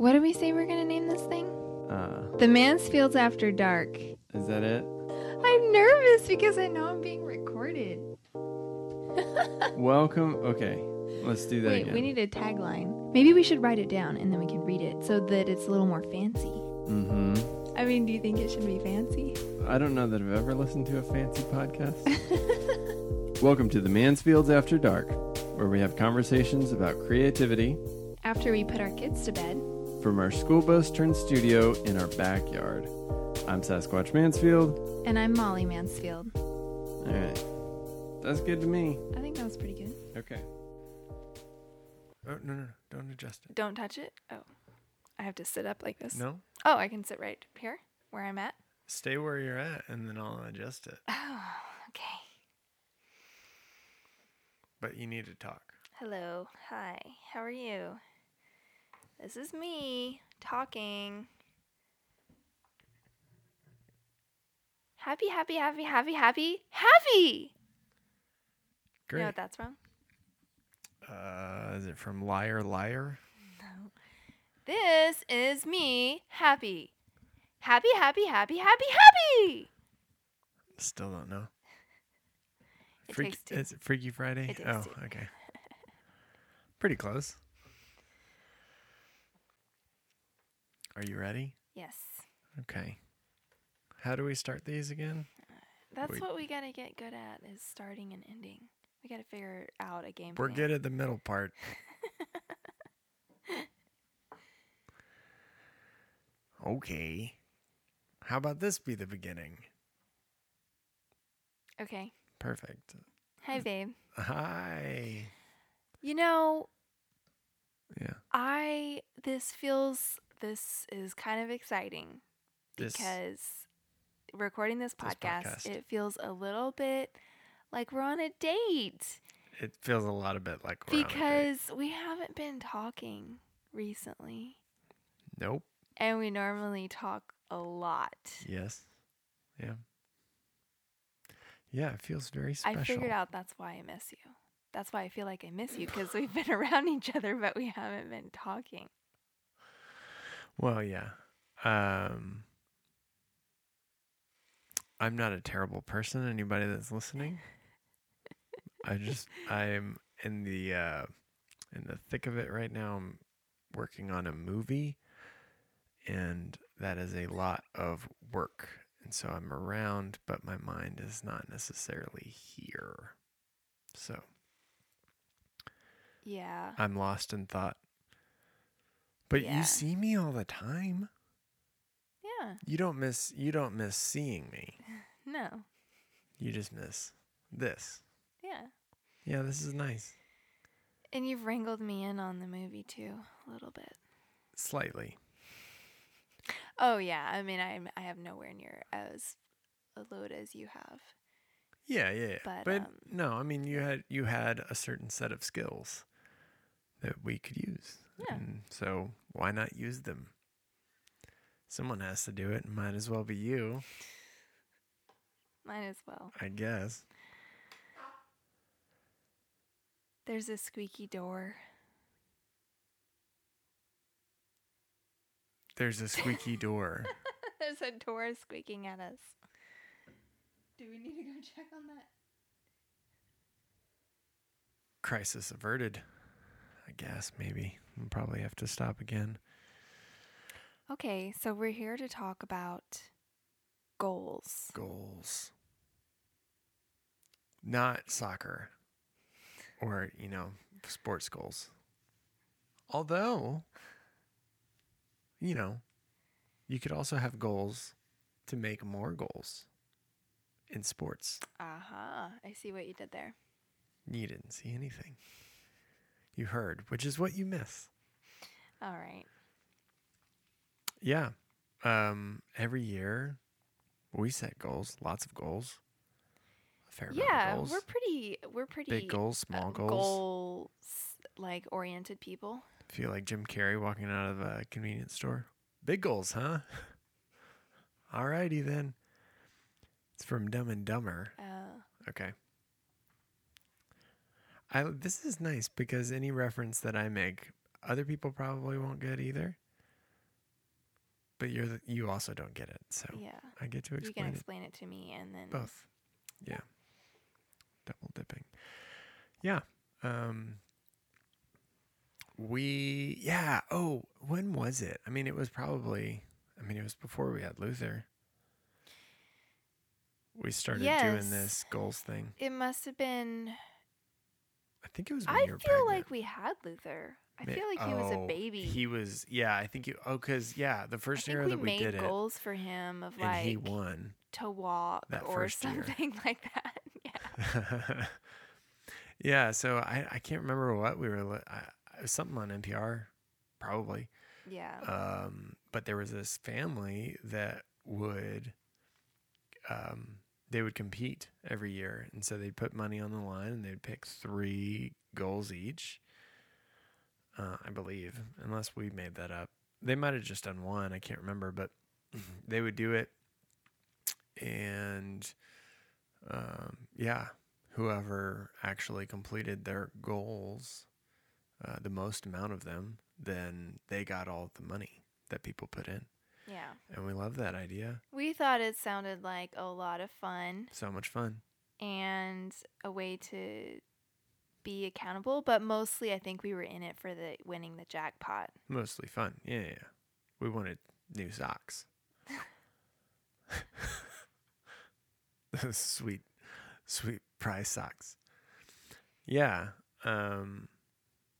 What did we say we're gonna name this thing? Uh, The Mansfields After Dark. is that it? I'm nervous because I know I'm being recorded. Welcome. Okay, let's do that Wait, again. we need a tagline. Maybe we should write it down and then we can read it so that it's a little more fancy. mm-hmm. I mean, do you think it should be fancy? I don't know that I've ever listened to a fancy podcast. Welcome to the Mansfields After Dark, where we have conversations about creativity After we put our kids to bed. From our school bus turned studio in our backyard. I'm Sasquatch Mansfield. And I'm Molly Mansfield. All right, that's good to me. I think that was pretty good. Okay. Oh no no! no. Don't adjust it. Don't touch it. Oh, I have to sit up like this. No, Oh, I can sit right here where I'm at. stay where you're at, and then I'll adjust it. Oh, okay. But you need to talk. Hello. Hi. How are you? This is me talking. Happy, happy, happy, happy, happy, happy. You know what that's from? Uh, is it from Liar Liar? No. This is me happy. Happy, happy, happy, happy, happy. Still don't know. It Freak, takes two. Is it Freaky Friday? It takes oh, two. okay. Pretty close. Are you ready? Yes. Okay. How do we start these again? Uh, that's Wait. what we got to get good at is starting and ending. We got to figure out a game We're plan. good at the middle part. okay. How about this be the beginning? Okay. Perfect. Hi, babe. Hi. You know, Yeah. I this feels this is kind of exciting This because recording this this podcast, podcast. it feels a little bit like we're on a date it feels a lot of bit like we're on a date. because we haven't been talking recently Nope. and we normally talk a lot. Yes. Yeah. Yeah, it feels very special. I figured out that's why I miss you. That's why I feel like I miss you because we've been around each other but we haven't been talking. Well, yeah. Um I'm not a terrible person, anybody that's listening. I just I'm in the uh in the thick of it right now. I'm working on a movie and that is a lot of work. And so I'm around, but my mind is not necessarily here. So Yeah. I'm lost in thought. But Yeah. you see me all the time. Yeah. You don't miss you don't miss seeing me. No. You just miss this. Yeah. Yeah, this is nice. And you've wrangled me in on the movie too, a little bit. Slightly. Oh yeah, I mean I'm. I have nowhere near as a load as you have. Yeah, yeah, yeah. But, um, no, I mean you had you had a certain set of skills that we could use. Yeah. And so why not use them? Someone has to do it, and might as well be you, Might as well. I guess. There's a squeaky door. There's a squeaky door. There's a door squeaking at us. Do we need to go check on that? Crisis averted. Guess maybe. We'll probably have to stop again. Okay, so we're here to talk about goals. goals. Not soccer or, you know, sports goals. Although, you know, you could also have goals to make more goals in sports. Aha, I see what you did there. You didn't see anything. You heard, which is what you miss. All right. Yeah. Um, every year we set goals, lots of goals. A fair amount Yeah, of goals. we're pretty we're pretty Big goals, uh, small goals. goals like oriented people. Feel like Jim Carrey walking out of a convenience store. Big goals, huh? Alrighty then. It's from Dumb and Dumber. Uh, Okay. I this is nice because any reference that I make, other people probably won't get either. but you're the, you also don't get it, so Yeah. I get to explain. You can explain it it to me and then both. Yeah. Double dipping. Yeah. Um we yeah, oh, when was it? I mean, it was probably I mean, it was before we had Luther. We started Yes. doing this goals thing. it must have been I think it was I feel pregnant. like we had Luther. I feel like he was a oh, baby. He was yeah, I think you oh cuz yeah, the first year we that we made did it goals for him of like he won. to walk or first year. something like that. Yeah. yeah, so I I can't remember what we were li- I, was something on NPR probably. Yeah. Um, but there was this family that would, um, they would compete every year, and so they'd put money on the line, and they'd pick three goals each. Uh, I believe, unless we made that up, they might have just done one. I can't remember, but they would do it, and um, yeah, whoever actually completed their goals, uh, the most amount of them, then they got all the money that people put in. Yeah. And we love that idea. We thought it sounded like a lot of fun So much fun. and a way to be accountable, but mostly I think we were in it for the winning the jackpot. Mostly fun. Yeah, yeah. We wanted new socks. Those sweet, sweet prize socks. Yeah. Um,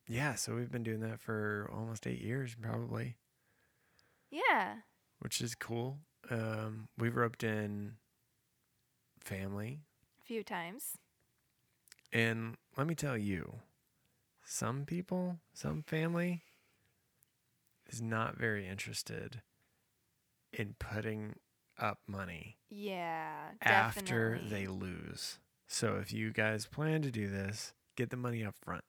yeah, so we've been doing that for almost eight years, probably, Yeah. Which is cool. Um, we've roped in family, A few times. And let me tell you, some people, some family is not very interested in putting up money Yeah. after Definitely. they lose. So if you guys plan to do this, get the money up front.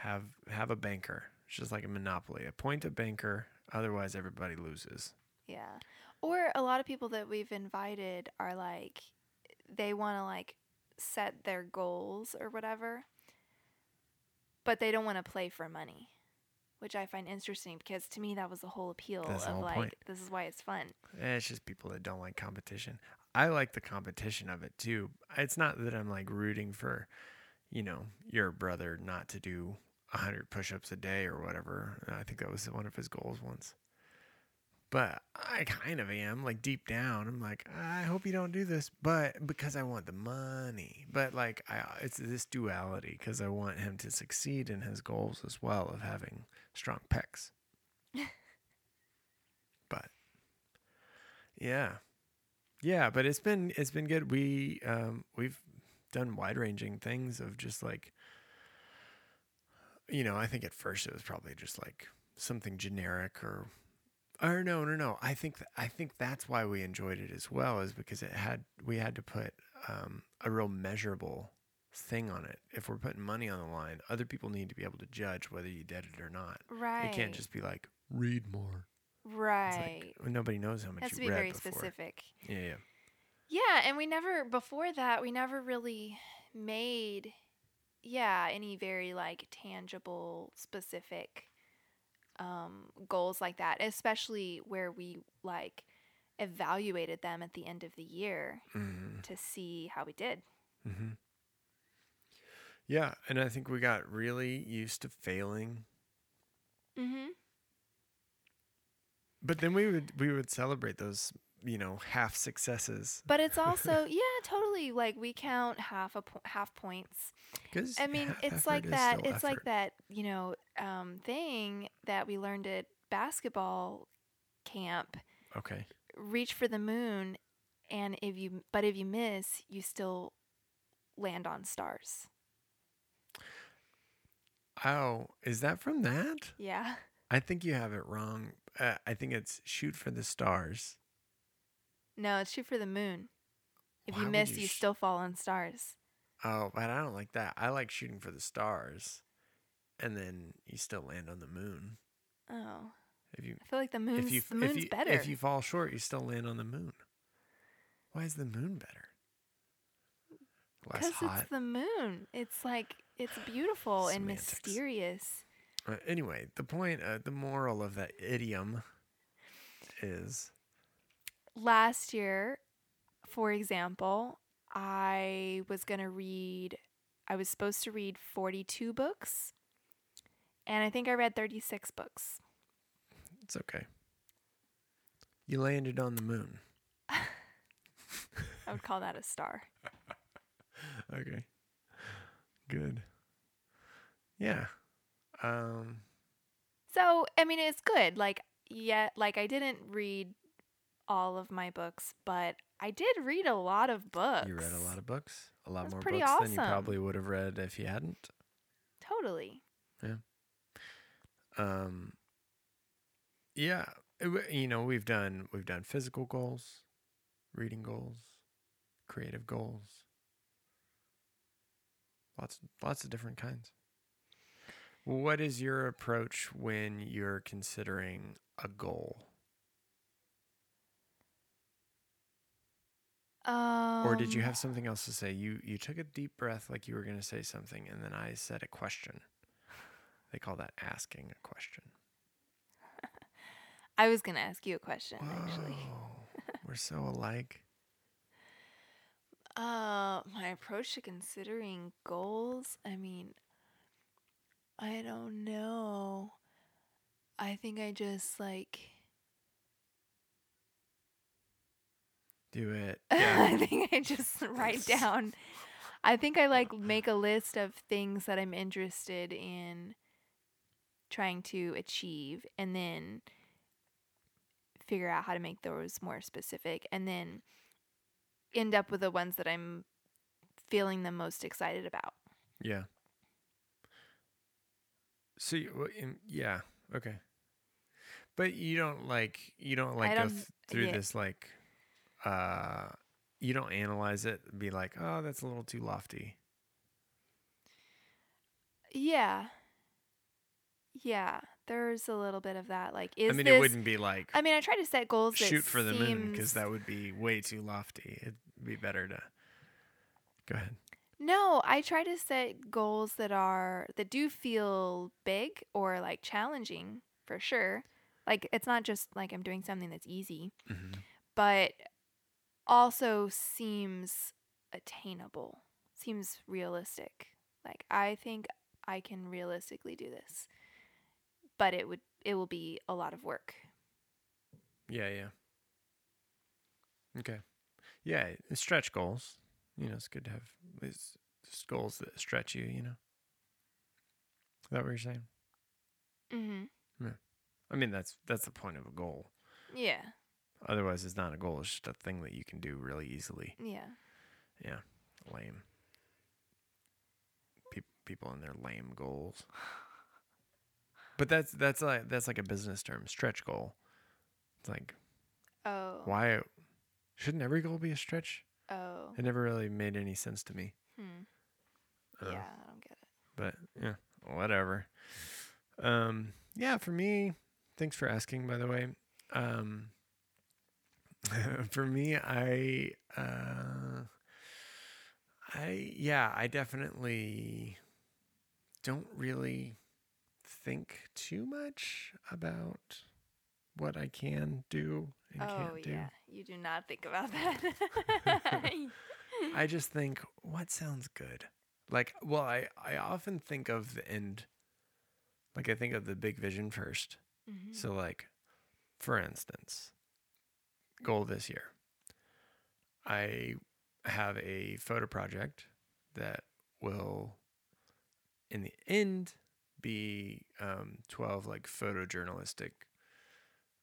Have have a banker. It's just like a monopoly. Appoint a banker, otherwise everybody loses. Yeah. Or a lot of people that we've invited are like, they want to like set their goals or whatever, but they don't want to play for money, which I find interesting because to me that was the whole appeal That's the of whole like, point. this is why it's fun. Eh, It's just people that don't like competition. I like the competition of it too. It's not that I'm like rooting for, you know, your brother not to do 100 push ups a day or whatever. I think that was one of his goals once. But I kind of am, like deep down. I'm like, I hope you don't do this, but because I want the money. But like, I, it's this duality because I want him to succeed in his goals as well of having strong pecs. but yeah, yeah, but it's been it's been good. We um we've done wide ranging things of just like you know, I think at first it was probably just like something generic or or no, no, no. I think th- I think that's why we enjoyed it as well is because it had we had to put um, a real measurable thing on it. If we're putting money on the line, other people need to be able to judge whether you did it or not. Right. It can't just be like read more. Right. like, well, nobody knows how much has to be very before. specific. Yeah, yeah. Yeah, and we never before that we never really made yeah, any very like tangible specific um goals like that, especially where we like evaluated them at the end of the year hmm to see how we did. hmm Yeah, and I think we got really used to failing, Mhm. but then we would we would celebrate those you know half successes But it's also yeah, totally like we count half a po- half points because I mean, it's like that. It's like that. You know, um, thing that we learned at basketball camp. Okay, Reach for the moon, and if you but if you miss, you still land on stars. oh, is that from that? Yeah. I think you have it wrong. Uh, I think it's shoot for the stars. No, it's shoot for the moon. If Why you miss, you you, still fall on stars. Oh, but I don't like that. I like shooting for the stars, and then you still land on the moon. Oh, If you I feel like the moon's if you the moon's if you, better. if you fall short, you still land on the moon. Why is the moon better? Less because it's the moon. It's like it's beautiful and mysterious. Uh, anyway, the point, uh, the moral of that idiom is. Last year, for example, I was going to read, I was supposed to read 42 books, and I think I read 36 books. It's okay. You landed on the moon. I would call that a star. Okay. Good. Yeah. Um So, I mean, it's good. Like, yeah, like I didn't read all of my books, but I did read a lot of books. you read a lot of books, a lot That's more books than you probably would have read if you hadn't. Totally. Yeah. Um Yeah, it you know, we've done we've done physical goals, reading goals, creative goals. Lots lots of different kinds. What is your approach when you're considering a goal? Um, Or did you have something else to say? You you took a deep breath like you were going to say something and then I said a question. They call that asking a question. I was going to ask you a question, actually. We're so alike. Uh, my approach to considering goals. I mean, I don't know. I think I just like. Do it. I think I just write down. I think I like make a list of things that I'm interested in trying to achieve, and then figure out how to make those more specific, and then end up with the ones that I'm feeling the most excited about. yeah. So you, well, in- yeah, okay. But you don't like you don't like go don't- th- through yeah. this like uh you don't analyze it and be like, "Oh, that's a little too lofty." Yeah. Yeah, there's a little bit of that. Like, is I mean, this? it wouldn't be like I mean, I try to set goals that shoot for the moon because that would be way too lofty. It'd be better to go ahead. No, I try to set goals that are that do feel big or like challenging for sure. Like it's not just like I'm doing something that's easy, hmm but also seems attainable. Seems realistic. Like I think I can realistically do this. But it would it will be a lot of work. Yeah, yeah. Okay. Yeah, stretch goals. You know, it's good to have these goals that stretch you. You know. Is that what you're saying? Mm Mhm. Yeah. I mean, that's that's the point of a goal. Yeah. Otherwise, it's not a goal. It's just a thing that you can do really easily. Yeah. Yeah, lame. Pe- people and their lame goals. But that's that's like that's like a business term, stretch goal. It's like Oh. why shouldn't every goal be a stretch? Oh. It never really made any sense to me. Hmm. Uh, Yeah, I don't get it. But yeah, whatever. Um, yeah, for me, thanks for asking, by the way. Um, for me, I, uh, I, yeah, I definitely don't really think too much about what I can do and Oh can't do. yeah, you do not think about that. I just think what sounds good. Like, well, I I often think of the end. Like I think of the big vision 1st Mhm. So like, for instance, goal this year. I have a photo project that will, in the end, be um, twelve like photojournalistic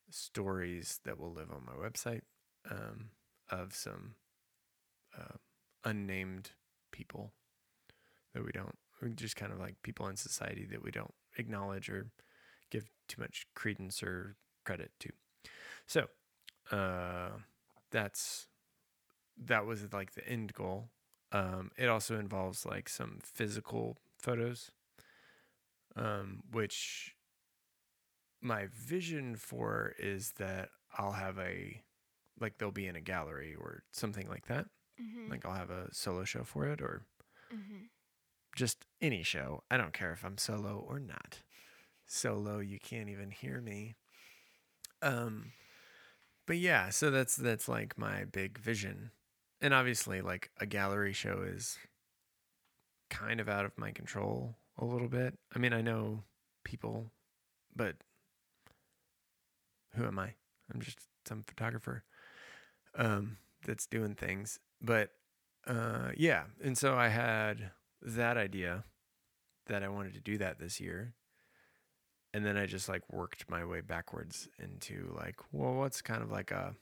stories that will live on my website um, of some uh, unnamed people that we don't just kind of like people in society that we don't acknowledge or give too much credence or credit to. So, uh, that's that was like the end goal. Um, it also involves like some physical photos, um, which my vision for is that I'll have a like they'll be in a gallery or something like that. Mhm. Like I'll have a solo show for it or Mhm. just any show. I don't care if I'm solo or not. Solo, you can't even hear me. Um but yeah, so that's that's like my big vision. And obviously like a gallery show is kind of out of my control a little bit. I mean, I know people, but who am I? I'm just some photographer um that's doing things. But uh yeah, and so I had that idea that I wanted to do that this year. And then I just like worked my way backwards into like, well, what's kind of like a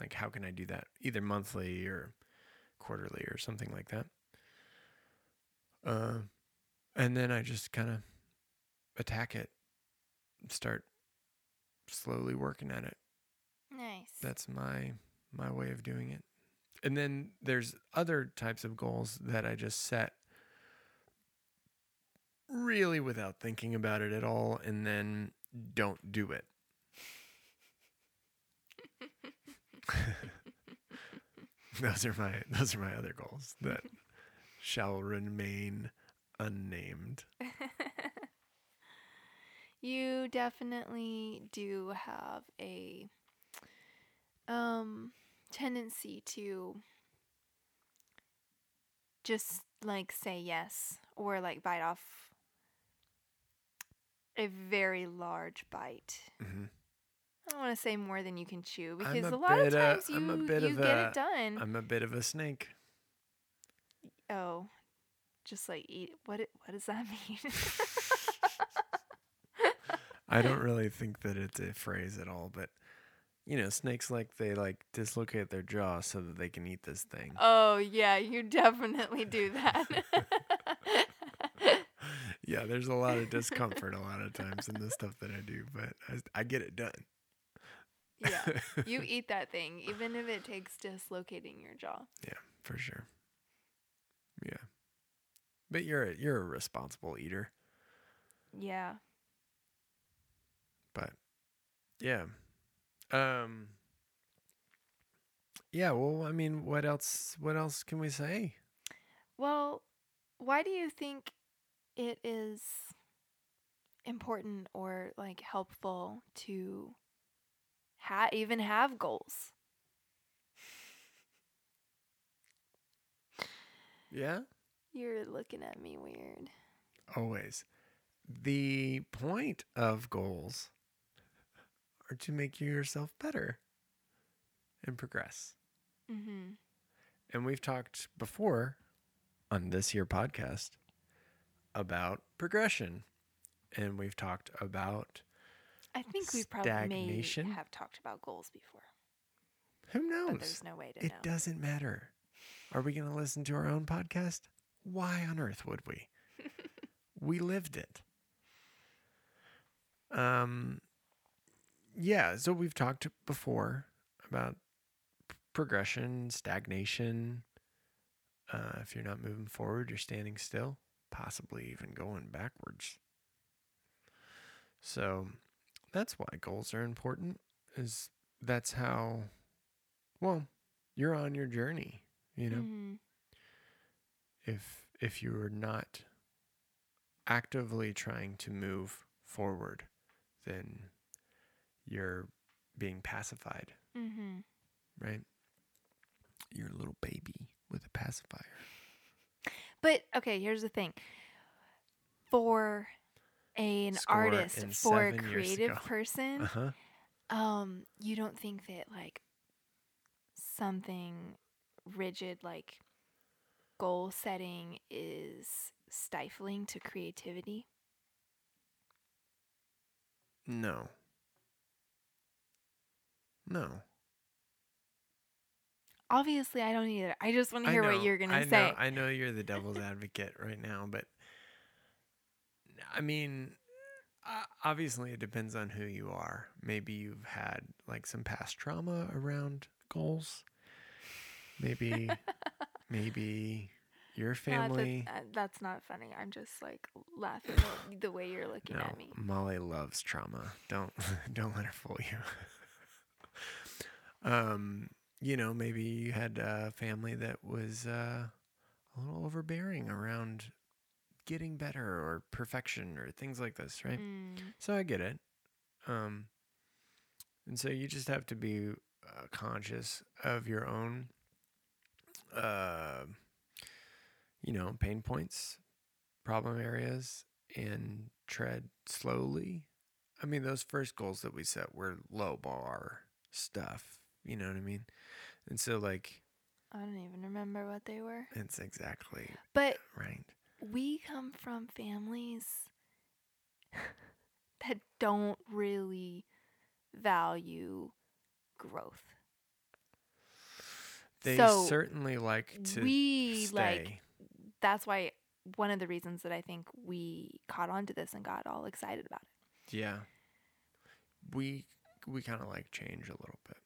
like how can I do that either monthly or quarterly or something like that. Uh, and then I just kind of attack it, start slowly working at it. Nice. That's my my way of doing it. And then there's other types of goals that I just set really without thinking about it at all and then don't do it. those are my those are my other goals that shall remain unnamed. you definitely do have a um tendency to just like say yes or like bite off a very large bite. hmm I don't want to say more than you can chew because a a, lot of uh, times you, a you of get a- it done. I'm a bit of a snake. oh, just like eat. What? It, what does that mean? I don't really think that it's a phrase at all, but you know, snakes like they like dislocate their jaw so that they can eat this thing. oh yeah, you definitely do that. yeah, there's a lot of discomfort a lot of times in the stuff that I do, but I, I get it done. yeah, you eat that thing even if it takes dislocating your jaw. Yeah, for sure. Yeah, but you're a, you're a responsible eater, Yeah. but yeah, um, yeah. Well, I mean, what else? What else can we say? Well, why do you think it is important or like helpful to ha- even have goals? Yeah. You're looking at me weird. Always. The point of goals are to make you yourself better and progress. Mhm. And we've talked before on this here podcast about progression. And we've talked about I think we probably may have talked about goals before, who but knows? there's no way to It know. doesn't matter. Are we going to listen to our own podcast? Why on earth would we? we lived it. Um yeah, so we've talked before about progression, stagnation. Uh, if you're not moving forward, you're standing still, possibly even going backwards. So that's why goals are important is that's how well, you're on your journey, you know Mhm. if if you're not actively trying to move forward then you're being pacified Mhm. right you're a little baby with a pacifier But okay, here's the thing. For an Score artist, in for a seven years creative ago. person, uh-huh um, you don't think that like something rigid like goal setting is stifling to creativity? no no Obviously, I don't either. I just want to hear know, what you're gonna I say. know, I know you're the devil's advocate right now, but I mean, uh, obviously it depends on who you are. Maybe you've had like some past trauma around goals. Maybe, maybe your family. uh, that's not funny. I'm just like laughing at the way you're looking No, at me. Molly loves trauma. Don't don't let her fool you. um, you know, maybe you had a family that was uh, a little overbearing around getting better or perfection or things like this, right? Mm, So I get it. Um, and so you just have to be uh, conscious of your own, uh, you know, pain points, problem areas, and tread slowly. I mean, those first goals that we set were low bar stuff. You know what I mean? And so, like, I don't even remember what they were. it's exactly But right. we come from families that don't really value growth. They So, certainly like to we stay. like that's why one of the reasons that I think we caught on to this and got all excited about it. Yeah. We we kind of like change a little bit.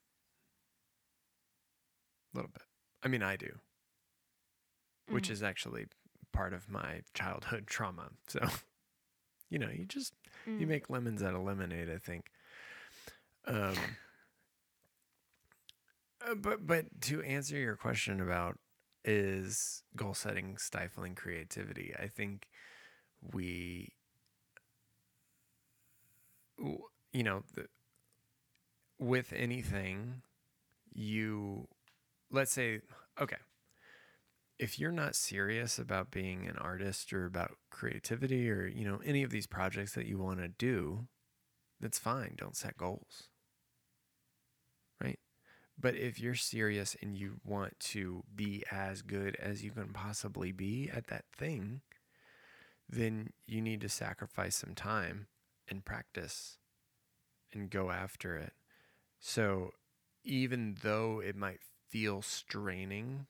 A little bit. I mean, I do, which Mhm. is actually part of my childhood trauma. So, you know, you just you Mm. make lemons out of lemonade, I think. Um uh, but but to answer your question about is goal setting stifling creativity, I think we you know, the, with anything, you, let's say, okay, if you're not serious about being an artist or about creativity or, you know, any of these projects that you want to do, that's fine. Don't set goals. Right? But if you're serious and you want to be as good as you can possibly be at that thing, then you need to sacrifice some time and practice and go after it. So even though it might feel straining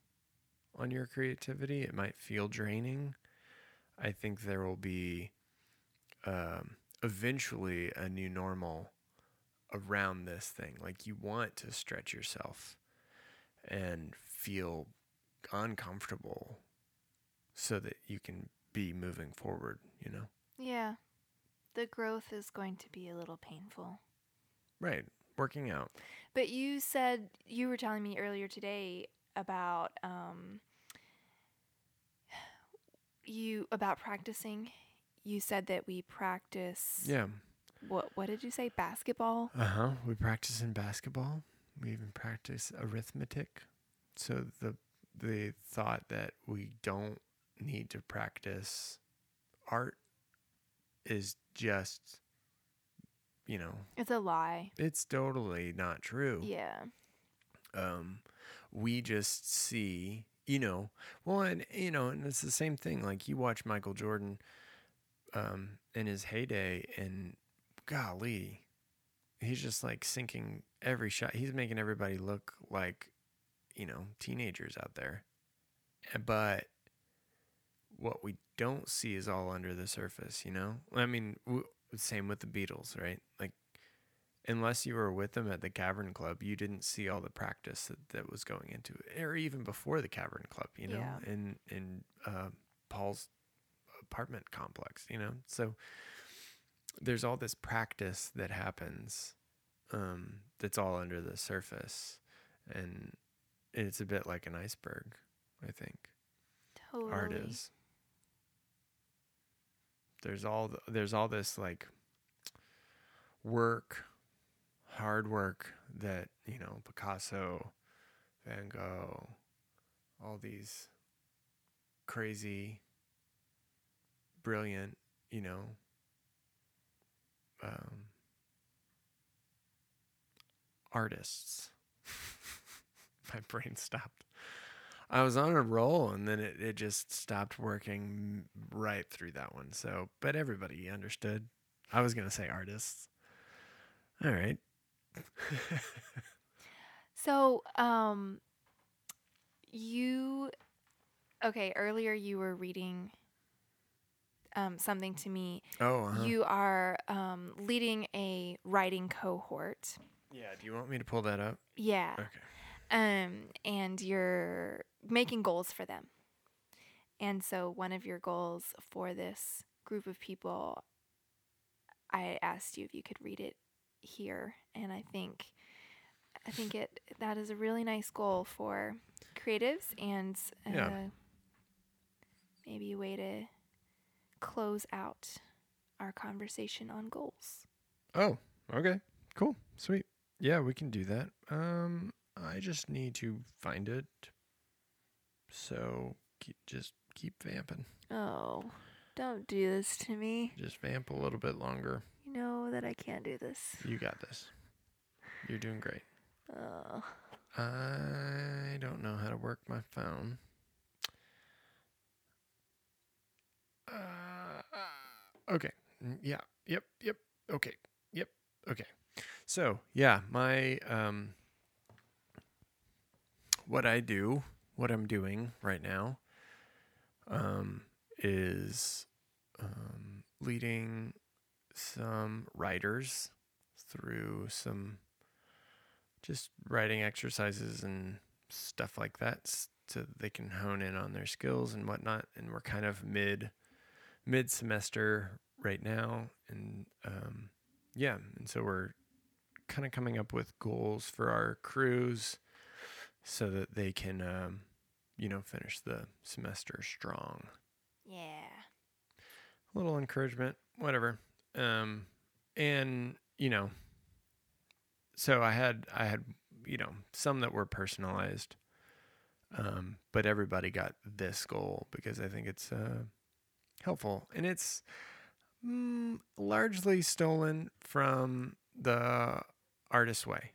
on your creativity, it might feel draining, I think there will be um, eventually a new normal around this thing. Like you want to stretch yourself and feel uncomfortable so that you can be moving forward, you know? Yeah. The growth is going to be a little painful. Right. Working out. But you said you were telling me earlier today about um you about practicing. You said that we practice Yeah. what what did you say? Basketball? Uh huh. We practice in basketball. We even practice arithmetic. So the the thought that we don't need to practice art is just, you know, It's a lie. it's totally not true. Yeah. um, we just see, you know, well, and you know, and it's the same thing. Like you watch Michael Jordan, um, in his heyday, and golly, he's just like sinking every shot. He's making everybody look like, you know, teenagers out there. But what we don't see is all under the surface. You know, I mean, same with the Beatles, right? Like unless you were with them at the Cavern Club, you didn't see all the practice that, that was going into it, or even before the Cavern Club, you know, Yeah. in in uh, Paul's apartment complex, you know. So there's all this practice that happens um, that's all under the surface, and it's a bit like an iceberg, I think Totally. art is. There's all there's all this like work, hard work that you know Picasso, Van Gogh, all these crazy, brilliant, you know, um, artists. My brain stopped. I was on a roll and then it, it just stopped working right through that one. So, but everybody understood. I was going to say artists. All right. So, um you okay, earlier you were reading um something to me. oh, uh-huh. You are um leading a writing cohort. yeah. Do you want me to pull that up? Yeah. Okay. Um, and you're making goals for them. And so, one of your goals for this group of people, I asked you if you could read it here, and I think, I think it that is a really nice goal for creatives and uh, Yeah. maybe a way to close out our conversation on goals. Oh, okay. Cool. Sweet. Yeah, we can do that. Um, I just need to find it. So keep, just keep vamping. Oh, don't do this to me. Just vamp a little bit longer. You know that I can't do this. You got this. You're doing great. Oh. I don't know how to work my phone. Uh, okay. Mm, Yeah. Yep. Yep. Okay. Yep. Okay. So yeah, my um, what I do, what I'm doing right now, um, is um, leading some writers through some just writing exercises and stuff like that so they can hone in on their skills and whatnot. And we're kind of mid mid semester right now. And um, yeah. And so we're kind of coming up with goals for our crews so that they can um, you know finish the semester strong Yeah. a little encouragement, whatever. Um, and you know, so I had I had you know some that were personalized, um, but everybody got this goal because I think it's uh, helpful and it's mm, largely stolen from the artist way,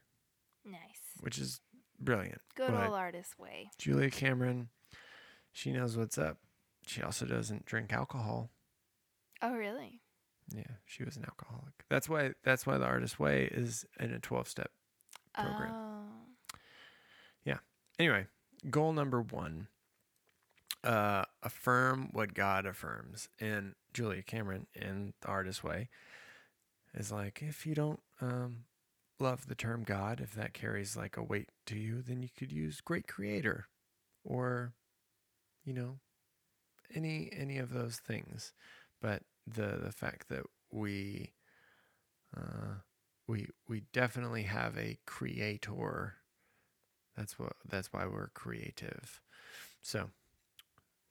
Nice. which is brilliant. Good But- old artist way. Julia Cameron, she knows what's up. She also doesn't drink alcohol. Oh, really? Yeah, she was an alcoholic. That's why that's why the artist way is in a 12 step. Program. Oh. Yeah. Anyway, goal number 1. Uh affirm what God affirms. And Julia Cameron in the artist way is like if you don't um love the term God, if that carries like a weight to you, then you could use great creator or you know any any of those things. But the the fact that we uh we we definitely have a creator that's what that's why we're creative so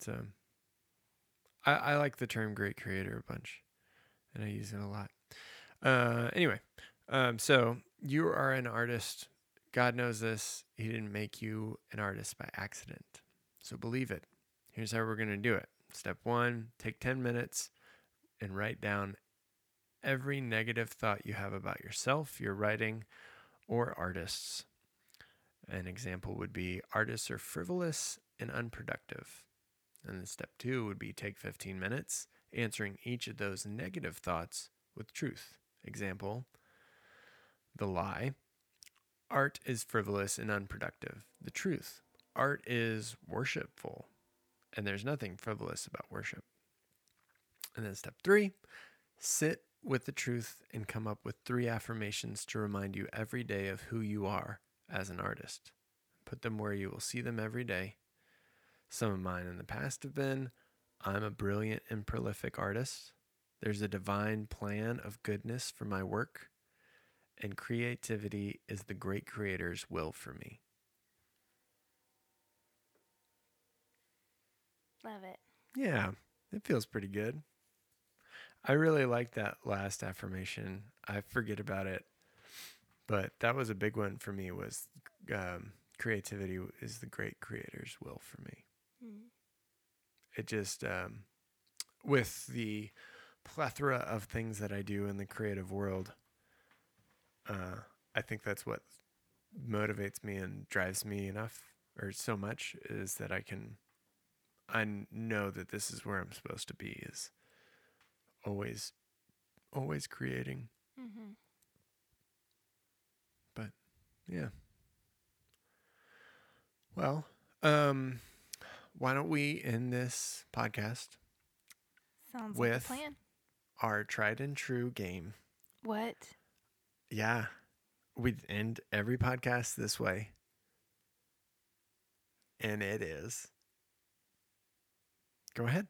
um I, I like the term great creator a bunch and i use it a lot uh anyway um so you are an artist god knows this he didn't make you an artist by accident so believe it here's how we're going to do it step one take 10 minutes and write down every negative thought you have about yourself, your writing, or artists. An example would be artists are frivolous and unproductive. And then step two would be take 15 minutes answering each of those negative thoughts with truth. Example, the lie. Art is frivolous and unproductive. The truth. Art is worshipful. And there's nothing frivolous about worship. And then step three, sit with the truth and come up with three affirmations to remind you every day of who you are as an artist. Put them where you will see them every day. Some of mine in the past have been I'm a brilliant and prolific artist. There's a divine plan of goodness for my work, and creativity is the great creator's will for me. Love it. Yeah, it feels pretty good. I really like that last affirmation. I forget about it, but that was a big one for me. Was um, creativity is the great creator's will for me. Mm. It just um, with the plethora of things that I do in the creative world, uh, I think that's what motivates me and drives me enough or so much is that I can I know that this is where I'm supposed to be is always always creating. Mm-hmm. Yeah. Well, um why don't we end this podcast Sounds With- like plan. our tried and true game. What? Yeah. We end every podcast this way. And it is. Go ahead.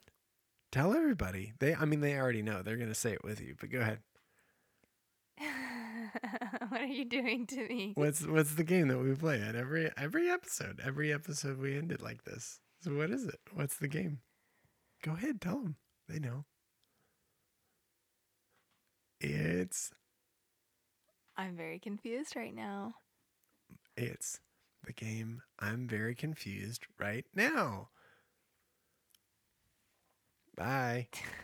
Tell everybody. They I mean they already know. They're going to say it with you, but go ahead. what are you doing to me? What's what's the game that we play at every every episode? Every episode we end it like this. So what is it? What's the game? Go ahead, tell them. They know. It's I'm very confused right now. It's the game I'm very confused right now. Bye.